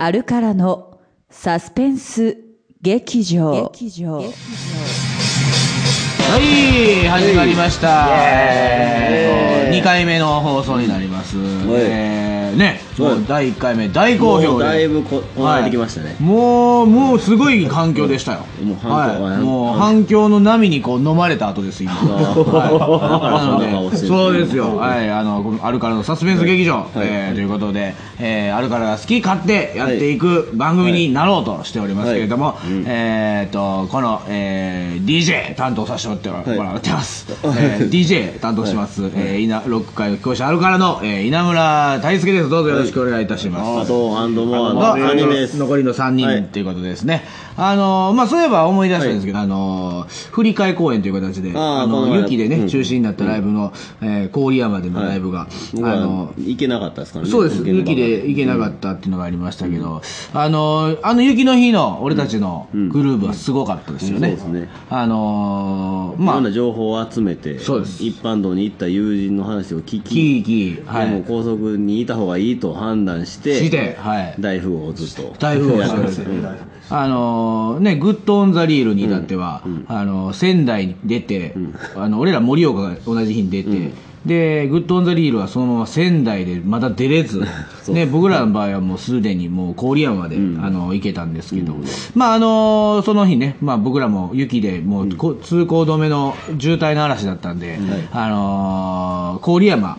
アルカラのサスペンス劇場。はい、始まりました。えー、2回目の放送になります。えー、ね、もう第1回目大好評で。だいぶここなれてきましたね、もう、もうすごい反響でしたよ。もう反響はい、はもう反響の波にこう飲まれた後です、今。はい、なので、そうですよ。はい、あの、アルカラのサスペンス劇場、えーということで、えー、アルカラが好き勝手やっていく番組になろうとしておりますけれども、えーと、この、えー、DJ 担当させてもらってます。えー DJ 担当します、えー、稲ロック界の教師アルカラの、えー、稲村大輔です。どうぞよろしくお願いいたします。あとアンドモアのの3人です残りの3人ということですね。あのー、まあ、そういえば思い出したんですけど、あのー、振り替え公演という形で、あの雪でね、うん中止になったライブの、えー郡山でのライブが、あの行けなかったですからね。そうです、雪で行けなかったっていうのがありましたけど、あのー、あの雪の日の俺たちのグループはすごかったですよね。うんそうですね。あのまあ、ろんな情報を集めてそうです。一般道に行った友人の話を聞きキーキー、はい。でも高速にいた方がいいと判断してしてはい。大富豪をずっと。大富豪 やってまされてしたあのーね、 GOOD ON THE REEL に至っては、あのー仙台に出て、あの俺ら盛岡が同じ日に出て、で GOOD ON THE REEL はそのまま仙台でまだ出れず、ね、僕らの場合はもうすでにもう郡山まで、あの行けたんですけど、まああのーその日ね、まあ、僕らも雪でもう、こ通行止めの渋滞の嵐だったんで、あのー郡山っ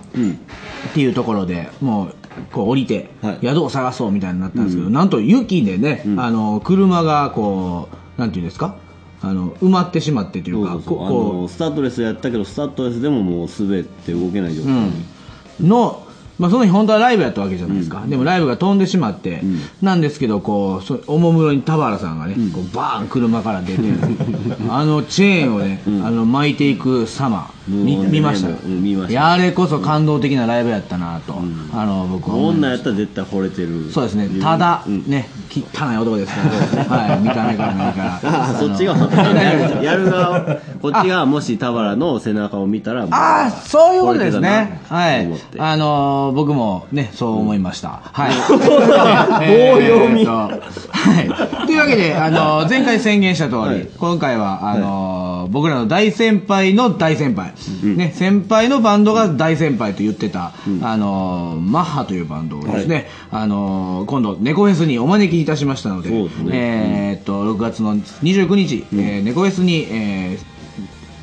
ていうところでもうこう降りて、はい。宿を探そうみたいになったんですけど、なんと雪でね、あの車がこうなんていうんですか？あの埋まってしまってというかここのスタッドレスやったけどスタッドレスでももう滑って動けない状態。に、うの、まあ、その日本当はライブやったわけじゃないですか、でもライブが飛んでしまって、なんですけどこうそおもむろに田原さんがね、こうバーン車から出て あのチェーンをね、あの巻いていく様見見ました。見ました。あれこそ感動的なライブやったなと、あの僕は女やったら絶対惚れてる。そうですね、ただ、ね、汚い男ですから、はい、見た目から何から。あそっちがやるやる側 こっちがもし田原の背中を見たらああ、そういうことですね。惚はい。あのー僕もね、そう思いました。はい。棒読み。はい。というわけで、あのー前回宣言した通り、はい。今回は、あのー僕らの大先輩の大先輩、ね、先輩のバンドが大先輩と言ってた、あのーマッハというバンドをですね、あのー今度、猫フェスにお招きいたしましたので、えーっと、6月の29日、えー猫フェスに、えー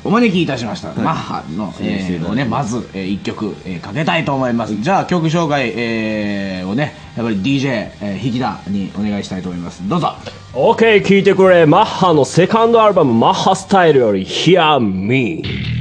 お招きいたしました、マッハの、えーをね、まず、えー、1曲、えーかけたいと思います。じゃあ、曲紹介、えーをね、やっぱり DJ、えー、引田にお願いしたいと思います。どうぞ。OK 聞いてくれ。マッハのセカンドアルバムマッハスタイルより Hear Me「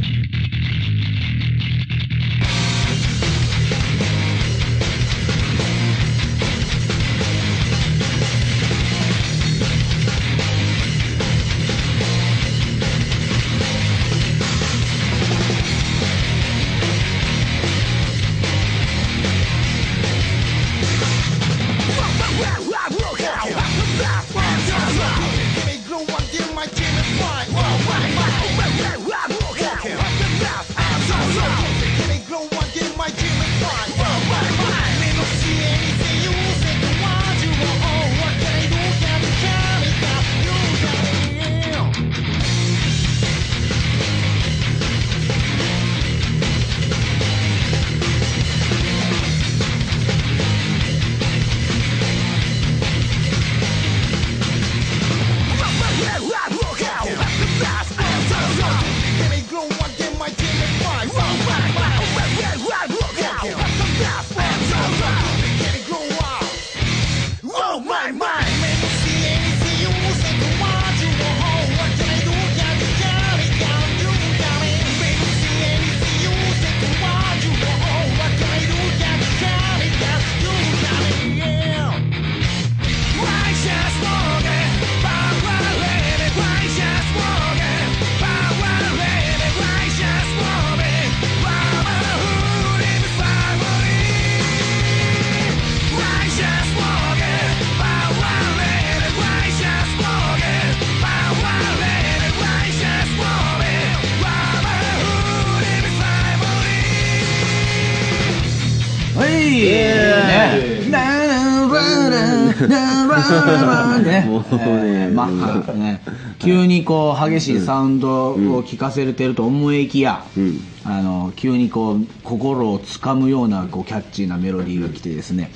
マッハね。急にこう激しいサウンドを聞かせてると思いきや、うん。あの急にこう心をつかむようなこうキャッチーなメロディーが来てですね。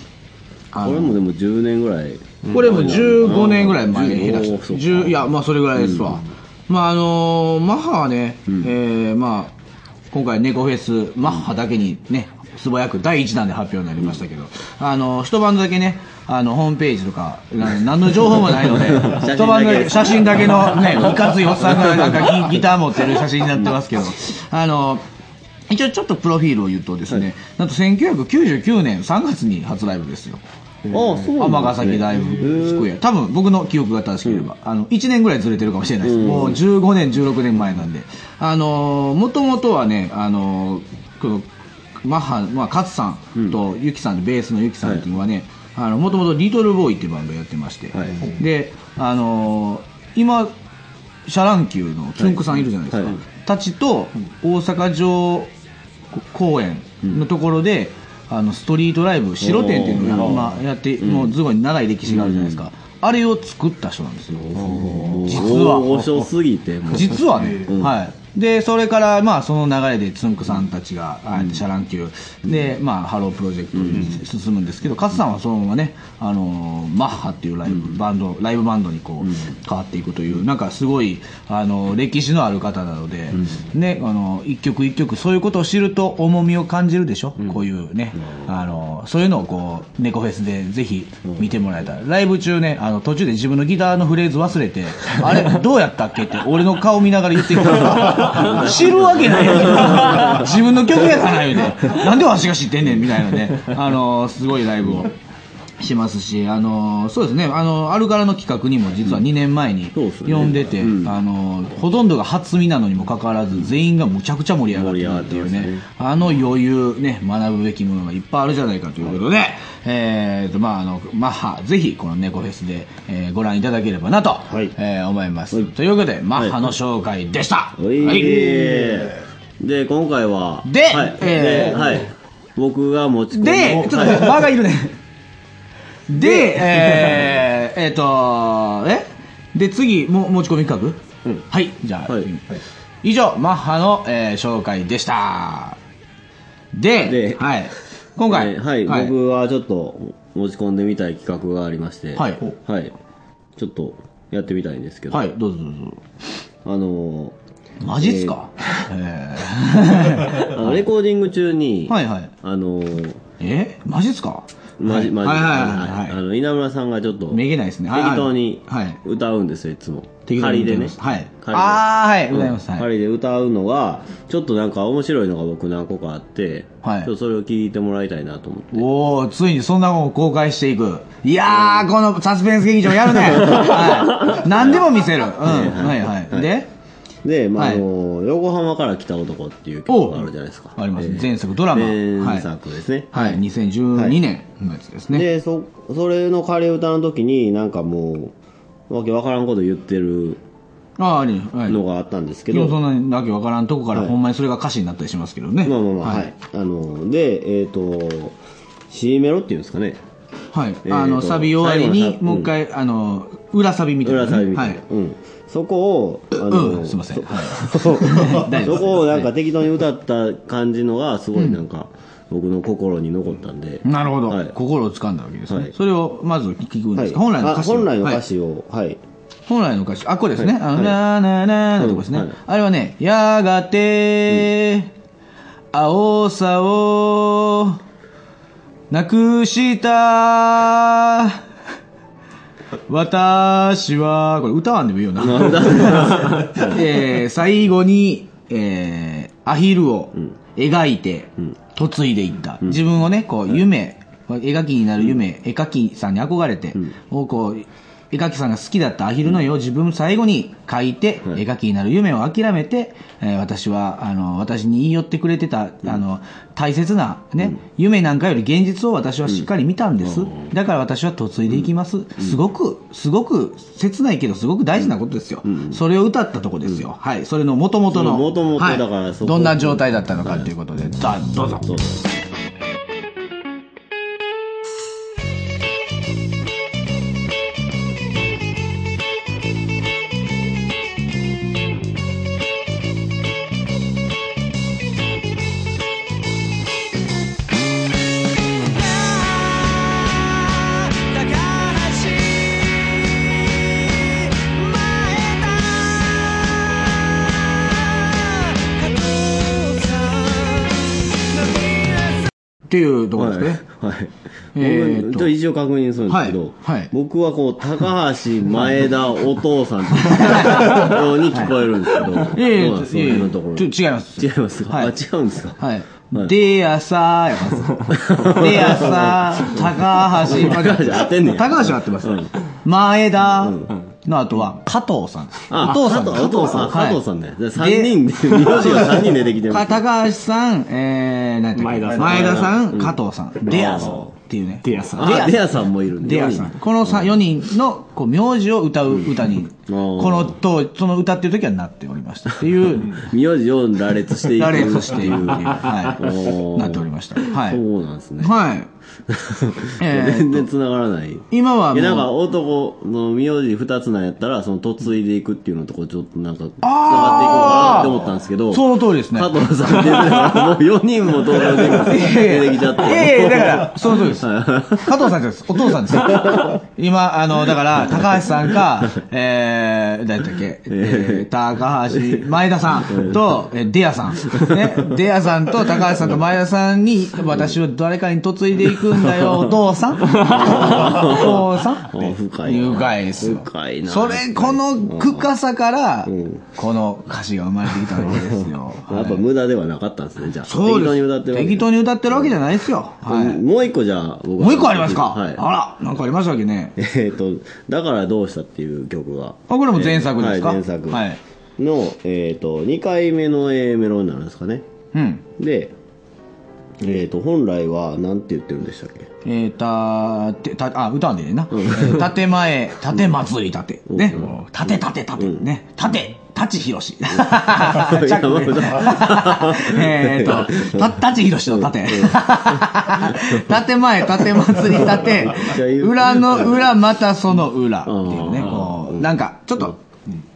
これもでも10年ぐらい。これも15年ぐらい前に下手しおーそうか。10いやまあそれぐらいですわ、まああのーマッハはね、えーまあ今回猫フェスマッハだけにね素早く第1弾で発表になりましたけど、あの一晩だけねあのホームページとかな何の情報もないので 真一晩だけ写真だけのねいかついおっさんがなんかギギター持ってる写真になってますけど。あの一応ちょっとプロフィールを言うとですね、なんと1999年3月に初ライブですよ。尼崎大ブスクエア。多分僕の記憶が正しければ、あの1年ぐらいずれてるかもしれないです、もう15年16年前なんで。あのもともとはねあのこのマッハ、まあ、勝さんとユキさんでベースのユキさんっていうのはねもともとリトルボーイっていうバンドをやってまして、はい。であの今シャ乱Q のつんくさんい。るじゃないですか、はい。たちと大阪城公園のところで、あのストリートライブ城天っていうのを今やって、もうすごい長い歴史があるじゃないですか、あれを作った人なんですよ。実は。実はね、はいでそれからまあその流れでつんくさんたちがああやってシャ乱Q で、まあ、ハロープロジェクトに進むんですけど、勝さんはそのままね、あのーマッハっていうライブ、バンドライブバンドにこう、変わっていくというなんかすごい、あの歴史のある方なので、ね、あの一曲一曲そういうことを知ると重みを感じるでしょ、こういうね、あのそういうのをこう猫フェスでぜひ見てもらえたら、ライブ中ねあの途中で自分のギターのフレーズ忘れてあれどうやったっけって俺の顔見ながら言ってきた 知るわけない。やん自分の曲やから言うて。なんでわしが知ってんねんみたいなね。あのすごいライブをしますし、あのそうですね、あのアルカラの企画にも実は2年前に呼んでて、うん。あのほとんどが初見なのにもかかわらず、全員がむちゃくちゃ盛り上がってるっていうねね、あの余裕、ね、学ぶべきものがいっぱいあるじゃないかということで、えーとまあ、あのマッハ、ぜひこの猫フェスで、えーご覧いただければなと、い。えー思います。ということで、マッハの紹介でした。おい。で今回はではい。えーではい。僕が持ち込んで、ちょっと間がいるね。で、えー、えっ、と、え？で、次、も持ち込み企画、うん。はい、じゃあ、はい以上、マッハの、えー紹介でした。で、ではい、今回、えーはい、はい、僕はちょっと持ち込んでみたい企画がありましてはい。はい、ちょっとやってみたいんですけど、はい、どうぞどうぞ。あのマジっすか、えー。あのレコーディング中に、ーはいはい。あのーえ？マジっすか？マジマジ。はいはいはいはい。あの稲村さんがちょっとめげないですね。適当にはい。歌うんですよいつも。適当に仮でね。歌います。はい。仮で。あーはい。うん。歌います。はい。仮で歌うのがちょっとなんか面白いのが僕何個かあって、はい。ちょっとそれを聞いてもらいたいなと思って。おおついにそんなもんを公開していく。いやーこのサスペンス劇場やるね、はい、何でも見せる、うん、はいはい。で？で、まあはい。あの横浜から来た男っていう曲があるじゃないですか。あります、えー前作ドラマ。前作ですね。はい、はい、2012年のやつですね、でそそれの仮歌の時になんかもうわけわからんこと言ってるああありはい。のがあったんですけど、そんなにわけわからんとこから、はい。ほんまにそれが歌詞になったりしますけどね。まあまあまあ、はい。あの、で、えっ、と、C メロっていうんですかね。はい、えーとあのサビ終わりに最後のサもう一回、あの裏サビみたいな、裏サビみたいな。はい。うん。そこを、あの、うんすいません。そは そこをなんか適当に歌った感じのが、すごいなんか、僕の心に残ったんで。なるほど、はい。心を掴んだわけですね、はい。それをまず聞くんはい。ですか、本来の歌詞を。あ本来の歌はい。詞を、はい。本来の歌詞、あ、これですね。あの、なーなーなーのとこですね。あれはね、やがて、青さを、なくした、私は、これ歌わんでもいいよな。えー最後に、えーアヒルを描いて、嫁いでいった。自分をね、こう、夢、絵描きになる夢、絵描きさんに憧れて、をこう、絵描きさんが好きだったアヒルの絵を自分最後に描いて、絵描きになる夢を諦めて、えー私は、あの、私に言い寄ってくれてた、あの、大切なね、夢なんかより現実を私はしっかり見たんです。だから私は嫁いでいきます。すごく、すごく切ないけど、すごく大事なことですよ。それを歌ったとこですよ。はい。それの元々の。元々はいだからそこどんな状態だったのかということで、さあ、どうぞ。どうぞ。っていうところですね。はい。はい。えーと僕ちょっと一応確認するんですけど、はいはい僕はこう、高橋、前田、お父さんってように聞こえるんですけど、えいえその辺のところ。違います。違いますあ、違うんですか？はい。はいでやさー。やます。でやさー、高橋、高橋当てんねん高橋は合ってます。うん。前田。の後は加藤さん。お父さん加藤お父さん、はい。加藤さんね。で三人で、名字が三人出てきてる。か高橋さん、えー、なんて前田さん。前田さん、加藤さん、デアさんっていうね。デアさん。あ、デアさんもいるんで。デアさん。この4人のこう名字を歌う歌に、このと、その歌っていう時はなっておりましたっていう、名字を羅列していく。羅列しているっていう、はい、なっておりました。はい。そうなんですね。はい。えー全然繋がらない。今はもう、いや、なんか男の名字二つなんやったら、その嫁いでいくっていうのとこちょっとなんか、繋がっていくのかなって思ったんですけど、その通りですね。加藤さんってから、もう4人も登場人物出てきちゃって。いやいや、だから、その通りです。加藤さんです。お父さんですよ。今、あの、だから、高橋さんか、えー、誰だっけ、えー、高橋、前田さんと、えーデアさん。ね、デアさんと高橋さんと前田さんに、私を誰かに嫁いでいくんだよ、お父さん。お父さんあ深いな深いですよ。深いなそれ、この深さからん、この歌詞が生まれてきたわけですよ。やっぱ無駄ではなかったんですね、じゃあ。そう。適当に歌ってるわけ適当に歌ってるわけじゃないですよ。はい。もう一個じゃあ、僕もう一個ありますか？はい。あら、なんかありましたっけね？えっと、だからどうしたっていう曲が。あ、これも前作ですか？はい、前作。はい。の、えっと、2回目の A メロになるんですかね。うん。で、えっと、本来は、なんて言ってるんでしたっけ？えー、た、て、た、あ、歌わんでな。えー建前、建祭り建て。ね。建て建て建て。ね。建て、舘ひろし。チャックねえーと、た、舘ひろしの建て。建前、建祭り建て。裏の裏、またその裏。っていうね。こう、なんか、ちょっと、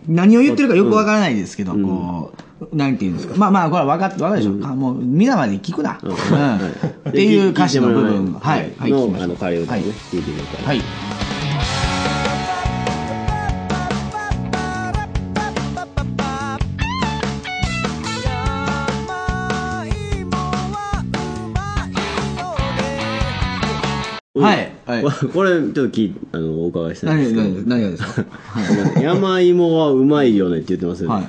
何を言ってるかよくわからないですけど、こう、なんていうんですか。まあまあ、これは分かっ、分かるでしょ。あもう、皆まで聞くな。うん。っていう歌詞の部分。はい。はい。あの、仮歌をね、はい聞いてみたい。はい。はい。はい。ここれ、ちょっと聞いあの、お伺いしたいんです何、けど。何、何がですか？山芋はうまいよねって言ってますよね。はい。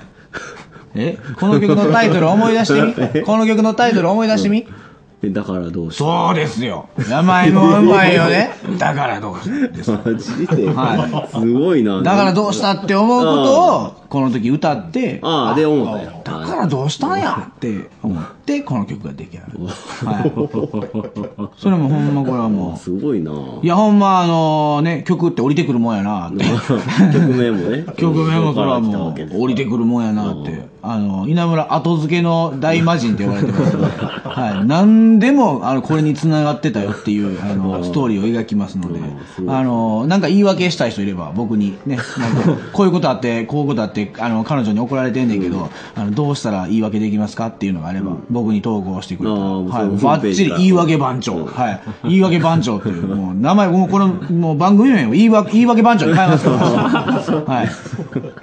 えこの曲のタイトル思い出してみ？この曲のタイトル思い出してみ？えだからどうした？そうですよ。山芋うまいよね。だからどうした？です。マジで、はすごいな。だからどうしたって思うことを、この時歌って、ああ、で、思ったよ。だからどうしたんやって思って、この曲が出来上がる。はい。それもほんまこれはもすごいな。う。いやほんまあのね、曲って降りてくるもんやなって。曲名もね。曲名もそれはもう降りてくるもんやなって。あの、稲村後付けの大魔人って呼ばれてます はい。何でも、あの、これに繋がってたよっていう、あの、ストーリーを描きますので、あの、なんか言い訳したい人いれば僕にね、なんか、こういうことあって、こういうことあって、あの、彼女に怒られてんねんけど、あの、どうしたら言い訳できますかっていうのがあれば、僕に投稿してくれたはい。そういうホーバムページからッチリ言い訳番長。はい。言い訳番長っていう、もう、名前、もうこれ、もう番組名を言い訳、言い訳番長に変えますから、はい。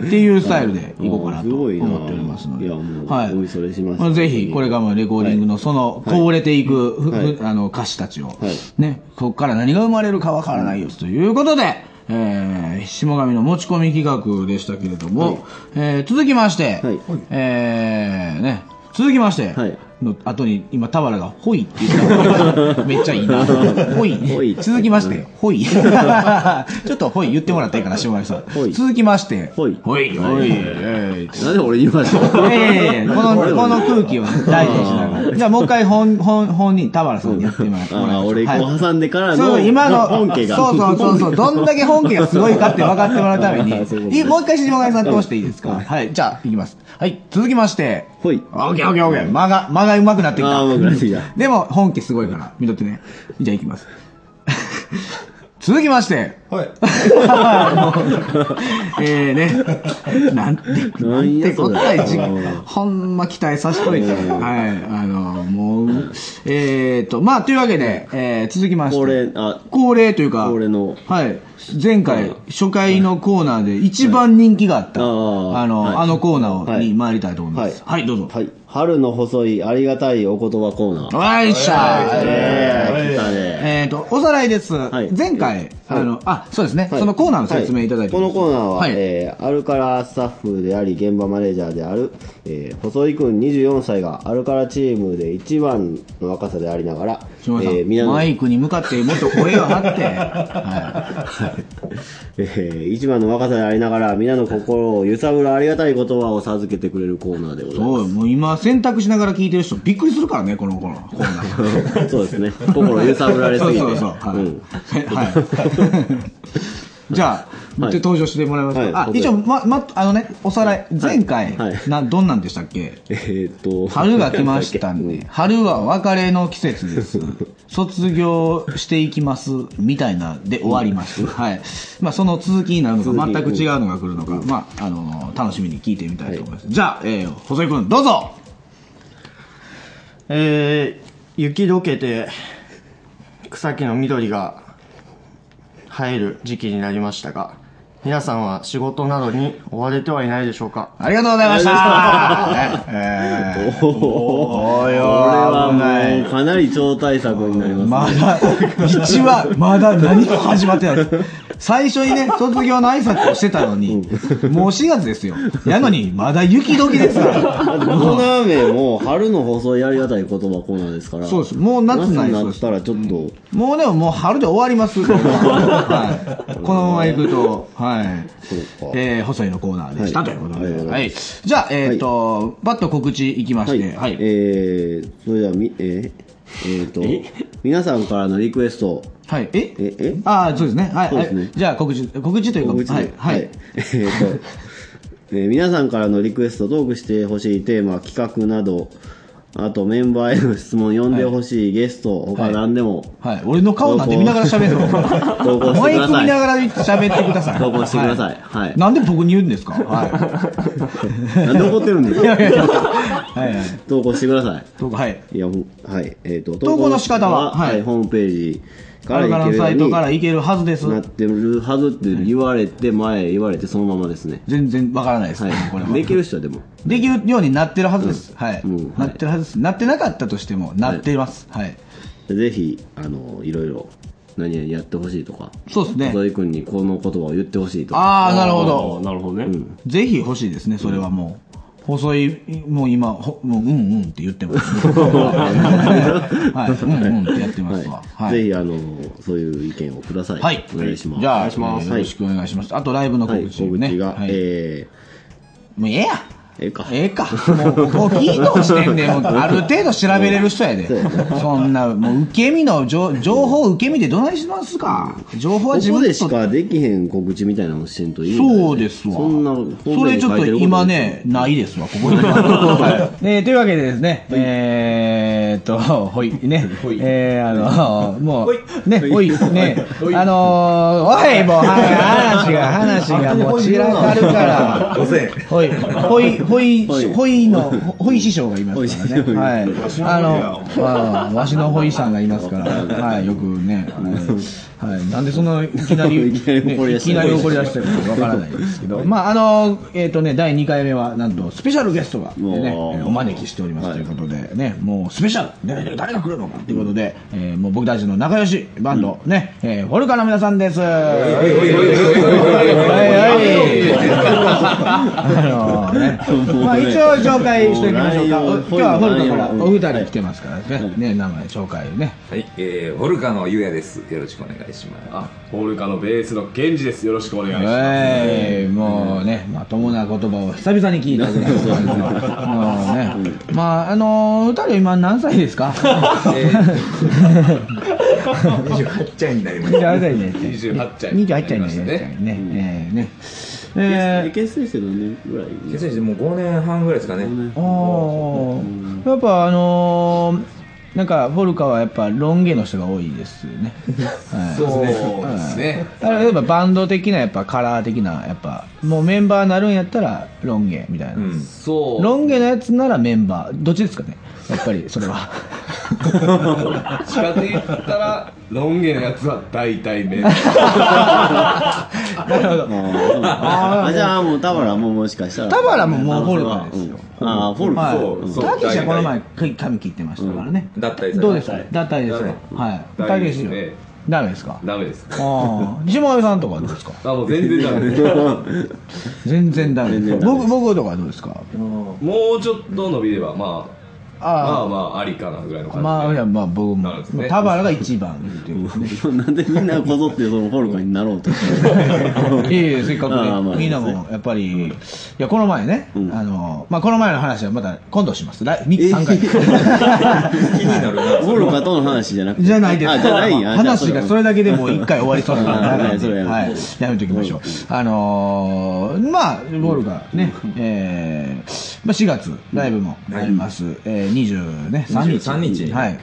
っていうスタイルでいこうかなと思っておりますので。いや、もう、はい。お見それしました。ぜひ、これからもレコーディングの、その、こぼれていく、あの、歌詞たちを、はいね、ここから何が生まれるかわからないよ、ということで、えー、下上の持ち込み企画でしたけれども、えー、続きまして、はいえー、ね、続きまして、はい。の後に、今、田原が、ほいって言っためっちゃいいな。ほい。ほい続きまして、ほい。ちょっとほい言ってもらっていいかな、下上さん。続きまして、ほいほい、ほい。えーなんで俺言いましたいやいやいやこの、この空気をね大事にしながら。じゃあもう一回本、本、本人、田原さんにやってもらって。ああ、俺、こう挟んでからの、そう、今の、本家が。そうそうそうそう、どんだけ本家がすごいかって分かってもらうために、もう一回下上さん通していいですか？はい、じゃあ、いきます。はい、続きまして、ほい。オッケーオッケーオッケー。間が、間が上手くなってきた。上手くなってきたでも、本家すごいから、見とってね。じゃあ行きます。続きまして。はい。えーね。なんて、なんてなんやそれ答えじうんほんま期待さしといて。はい。あの、もう、えーと、まあ、というわけで、えー続きまして。これ、あ、恒例というか、恒例のはい。前回、初回のコーナーで一番人気があった、はいあの、はいあのコーナーはいに参りたいと思います。ははい、どうぞ。はい。春の細いありがたいお言葉コーナー。わいっしゃえー、来たね。えっと、おさらいです。い前回、あの、あ、そうですね。そのコーナーの説明いただいてはこのコーナーは、はいえーアルカラスタッフであり現場マネージャーである、えー細井君24歳がアルカラチームで一番の若さでありながら、えー皆のマイクに向かってもっと声を張って、はえー一番の若さでありながら皆の心を揺さぶるありがたい言葉を授けてくれるコーナーでごい。ざいまそう、もう今選択しながら聞いてる人びっくりするからね、このコーナー。そうですね。心揺さぶられすぎて。そうそうそう。はい。うんはい。じゃあ、はいで登場してもらいますか。はいあ、一応、ま、ま、あのね、おさらい、前回、はいな、どんなんでしたっけ？えーっと。春が来ましたんで、春は別れの季節です。卒業していきます、みたいなで終わります。はい。まあ、その続きになるのか、全く違うのが来るのか、まあ、あの、楽しみに聞いてみたいと思います。じゃあ、えー、細井くん、どうぞえー、雪解けて草木の緑が生える時期になりましたが皆さんは仕事などに追われてはいないでしょうか？ありがとうございましたえー おーおいおいこれはもうかなり超大作になります、ね。まだ、1話、まだ何も始まってない。最初にね、卒業の挨拶をしてたのに、もう4月ですよ。やのに、まだ雪解きですから。コーナー名も春の細いありがたい言葉コーナーですから。そうです。もう夏ないそうです夏になったらちょっと、もうでももう春で終わります。はい。このまま行くと、はい。えー、細いのコーナーでした、はいということで。はいい。じゃあ、えっ、と、バッと告知いきまして、はい。えー、それではみ、えー、えーと、皆さんからのリクエスト、はい。え？え、え？ああ、そうですね。はい。そうですねはいじゃあ、告知、告知というか、告知ではい。はい。えーと、えー皆さんからのリクエスト、トークしてほしいテーマ、企画など、あとメンバーへの質問、呼んでほしいゲスト、他何でも、はい。俺の顔なんで見ながら喋るの？投稿してマイクください。見ながら喋ってください。投稿してくださいはいなんで僕に言うんですか？はい。なんで怒ってるんですか？はいはい。投稿してください。とはい。いや、はい。えっ、と、投稿の仕方ははいはい、ホームページかあるから行けるようにサイトからいけるはずです。なってるはずって言われて、前言われてそのままですね。全然わからないです、はいこれは。。できる人はでも。できるようになってるはずです。はい、うんなってるはずです。なってなかったとしても、なってます。はい。ぜひ、あの、いろいろ、何々やってほしいとか、そうですね。細井君にこの言葉を言ってほしいとか。ああ、なるほあどー。なるほどね。ぜひ欲しいですね、それはもう。細い、もう今、ほもう、うんうんって言ってます、はい、うんうんってやってますわ。は。はいい。ぜひ、あの、そういう意見をください。はい。お願いします。じゃあ、よろしくお願いします。あと、ライブのはい、告知ね。小口が、はいえもうええやー、ええか。ええか。もう、もう聞いとしてんで、も うある程度調べれる人やで。そんな、もう受け身の情、情報受け身でどないしますか？情報はここでし自分で取っかできへん告知みたいなのしてんといいそうですわ。そんな、それちょっと今ね、ないですわ、ここに。はい。えーというわけでですね、えーっと、ほい、ね、えー、あの、もう、ね、ほい、ね、あのー、おい、もう、はい。話が、話がもう散らかるから、ほい、ほい、ほい、ほいの、ほい師匠がいますからね。はい。あの、まあ、わしのほいさんがいますから、はい、よくね、はい、はい。なんでそんないきなり、いきなり怒り出してるかわからないですけど、まあ、あの、えっ、とね、第2回目は、なんと、スペシャルゲストが、ね、お招きしておりますということで、ね、もう、スペシャル、ね、誰が来るのかということで、えーもう僕たちの仲良しバンド、ね、えーフォルカの皆さんです。あのね、まあ、一応紹介しておきましょうか。お今日はフォルカからお二人来てますからね、ね、名前紹介ね。はい、えー、ホルカのゆうやです。よろしくお願いします。あ、ホルカのベースの源氏です。よろしくお願いします。えー、もうね、まともな言葉を久々に聞いたぐらいです もうね、まあ、あのー、二人今何歳ですか？28歳になりました。28歳ね。28歳28歳ね。なりましたねね。えーね。ええー、結成して何年ぐらい結成してもう5年半ぐらいですかね。あーやっぱあのー、なんか、フォルカはやっぱロン毛の人が多いですよね。はいそうですね。例えばバンド的なやっぱカラー的なやっぱもうメンバーなるんやったらロン毛みたいな、うん。そう。ロン毛のやつならメンバーどっちですかね？やっぱりそれは。どっちかと言ったら、ロン毛のやつは大体メンバー。なるほど。あじゃあもう田原ももしかしたら。田原ももうフォルカですよ。うん。ああフォルカはいうん。そう。たけしはこの前髪切ってましたからね。脱退されどうですか？脱退ですよ。はい。ダたけしよメですね。ダメですか？ダメです。ああ西村さんとかはどうですか？あもう全然ダメ。です全然ダメ全然ダメ僕僕とかはどうですか？もうちょっと伸びればまあまああまあありかなぐらいの感じまあいやまあ僕もね。田原が一番っていう。ねなんでみんなこぞってそのフォルカになろうとして いえいえせっかくああまあね。みんなもやっぱりいやこの前ねうん。あのまあこの前の話はまた今度します。来3回。気になるな。フォルカとの話じゃなくて。じゃないです。あじゃない話がそれだけでもう一回終わりそうなあのでそれやめては。い、やめときましょう。あのー、まあ、ボールがね、えー、まあ4月、ライブもあります。えー、20ね、3日。23日。にはい。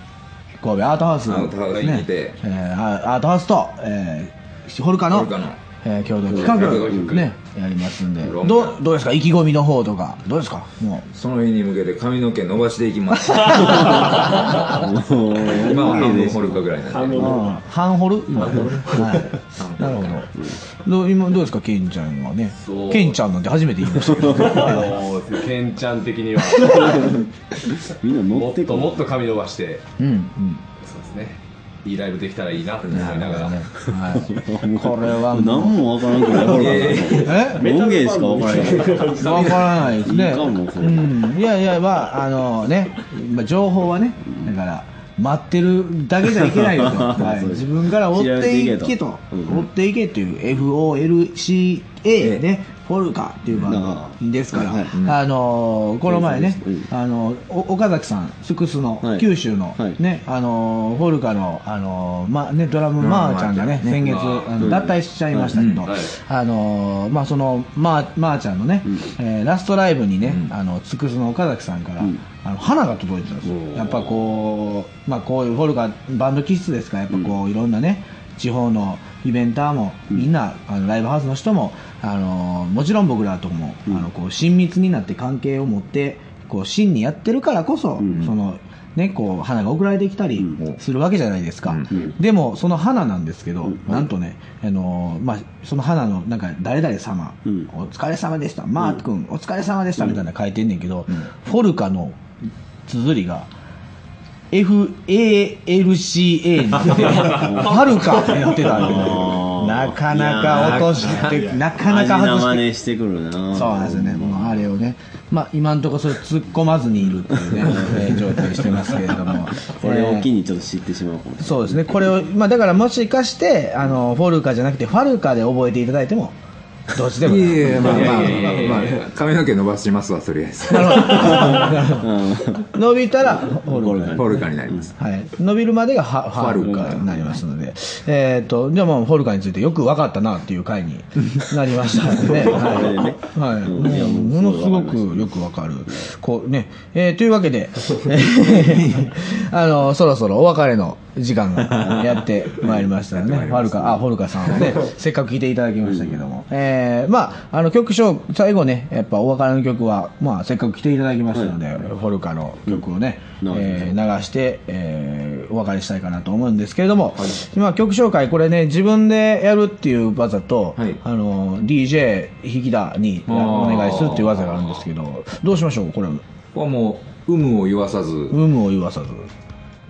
神戸アートハウス、アートハウスにねて。えーアートハウスと、えー、ホルカのホルカの。えー共同企画。共同企画。ねやりますんで。どうどうですか？意気込みの方とか。どうですか？もその日に向けて髪の毛伸ばしていきます。もう今は半分掘るかぐらいなんで。半ホルはい。なるほど。どう今どうですか？ケンちゃんはね。ケンちゃんなんて初めて言いましたけど。もうケンちゃん的には。みんな乗もってっくる。ともっと髪伸ばして。うんうん。そうですねいいライブできたらいいなって思いながら。はい、これはもう。何もわからんけどフォルえ音源しかわからんけどわからないですね。いいかもそれうん、いやいやまああのね、まあ、情報はねだから待ってるだけじゃいけないよと、はい、自分から追っていけと。追っていけっていう FOLCA ねフォルカっていうバンドですから、はいあのーこの前ね、うん。あのお岡崎さんスクスの、はい。九州の、はい。ねあのーフォルカの、あのーまね、ドラムマーちゃんがね、うん先月、脱退しちゃいましたけど、あのーまあそのまあまー、ちゃんのね、えーラストライブにね、うん。あのつくすの岡崎さんから、ん。あの花が届いてたんですよ。やっぱこうまあこういうフォルカバンド気質ですからやっぱこう、いろんなね地方のイベンターもみんな、あのライブハウスの人も、あのーもちろん僕らとも、あのこう親密になって関係を持ってこう真にやってるからこそ、ん。そのね、こう花が送られてきたりするわけじゃないですか、でもその花なんですけど、なんとね、あのーまあ、その花のなんか誰々様、うん。お疲れ様でした、マーク君、お疲れ様でしたみたいなの書いてんねんけど、フォルカの綴りが FALCA になっはるか。ってなってたんで、なかなか落として、なかなか外して。してくるな。そうなんですよね、もうあれをね、まあ、今のところそれ突っ込まずにいるっていうね、えー状態してますけれども、これを機えーにちょっと知ってしまうそうですね、これを、まあ、だからもしかして、あのフォルカじゃなくて、ファルカで覚えていただいても、どっちでもいい。いやいやまあまあまあまあ髪の毛伸ばしますわとりあえず伸びたらフォルカフォルカになります。はい、伸びるまでがファファルカになりますので、えっ、と、じゃあもうフォルカについてよく分かったなっていう回になりましたので、はい。はい。もうものすごくよく分かる。こうね、えーというわけで、あの、そろそろお別れの時間がやってまいりましたのでね、ファルカ、あ、フォルカさんをね、せっかく聞いていただきましたけども、えー、まあ、あの、曲紹最後ね、やっぱお別れの曲は、まあ、せっかく来ていただきましたので、フォルカの曲をね、うん。えー流して、えーお別れしたいかなと思うんですけれども、今曲紹介これね自分でやるっていう技と、はい。あの DJ 引田にあー。お願いするっていう技があるんですけどどうしましょうこれ。ここはもう有無を言わさず。有無を言わさず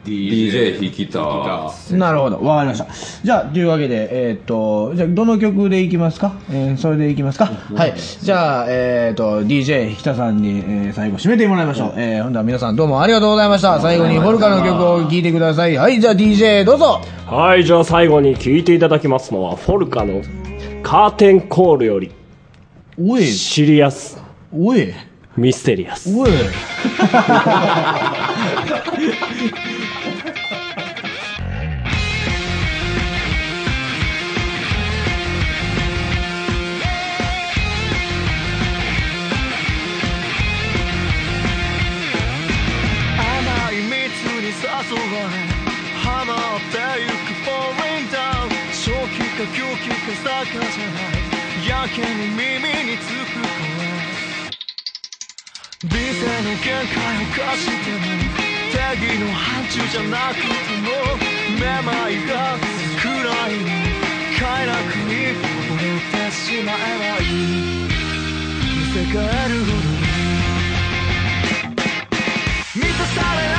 DJ 弾きたなるほど、わかりました。じゃあ、というわけで、えーっ、と、じゃあ、どの曲でいきますか？えーそれでいきますか？はい。じゃあ、えーっ、と、DJ ひたさんに、えー最後締めてもらいましょう。えー、ほんでは皆さんどうもありがとうございました。最後にフォルカの曲を聴いてください。はい、じゃあ DJ どうぞはい、じゃあ最後に聴いていただきますのは、フォルカのカーテンコールより、おい、シリアス、おい、ミステリアス。おい。空へ放ってゆく Falling down 正気か狂気か逆じゃないやけに耳につく声美声の限界を犯しても定義の範疇じゃなくてもめまいが暗いの快楽に溺れてしまえばいい見せかえるほど満たされない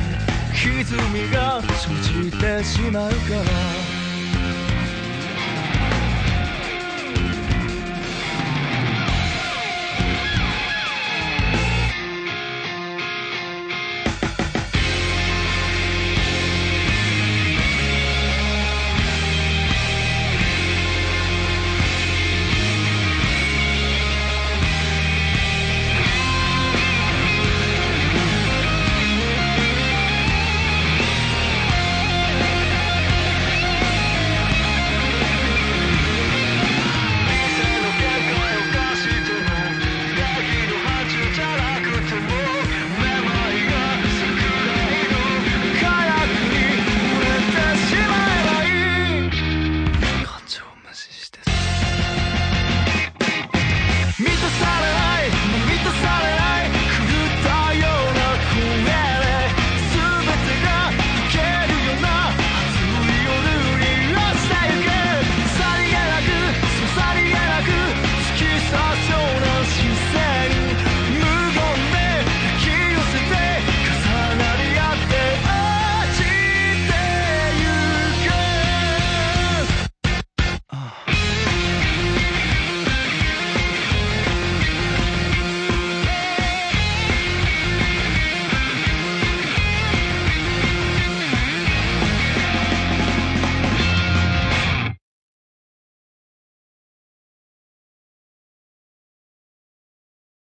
歪みが生じてしまうから。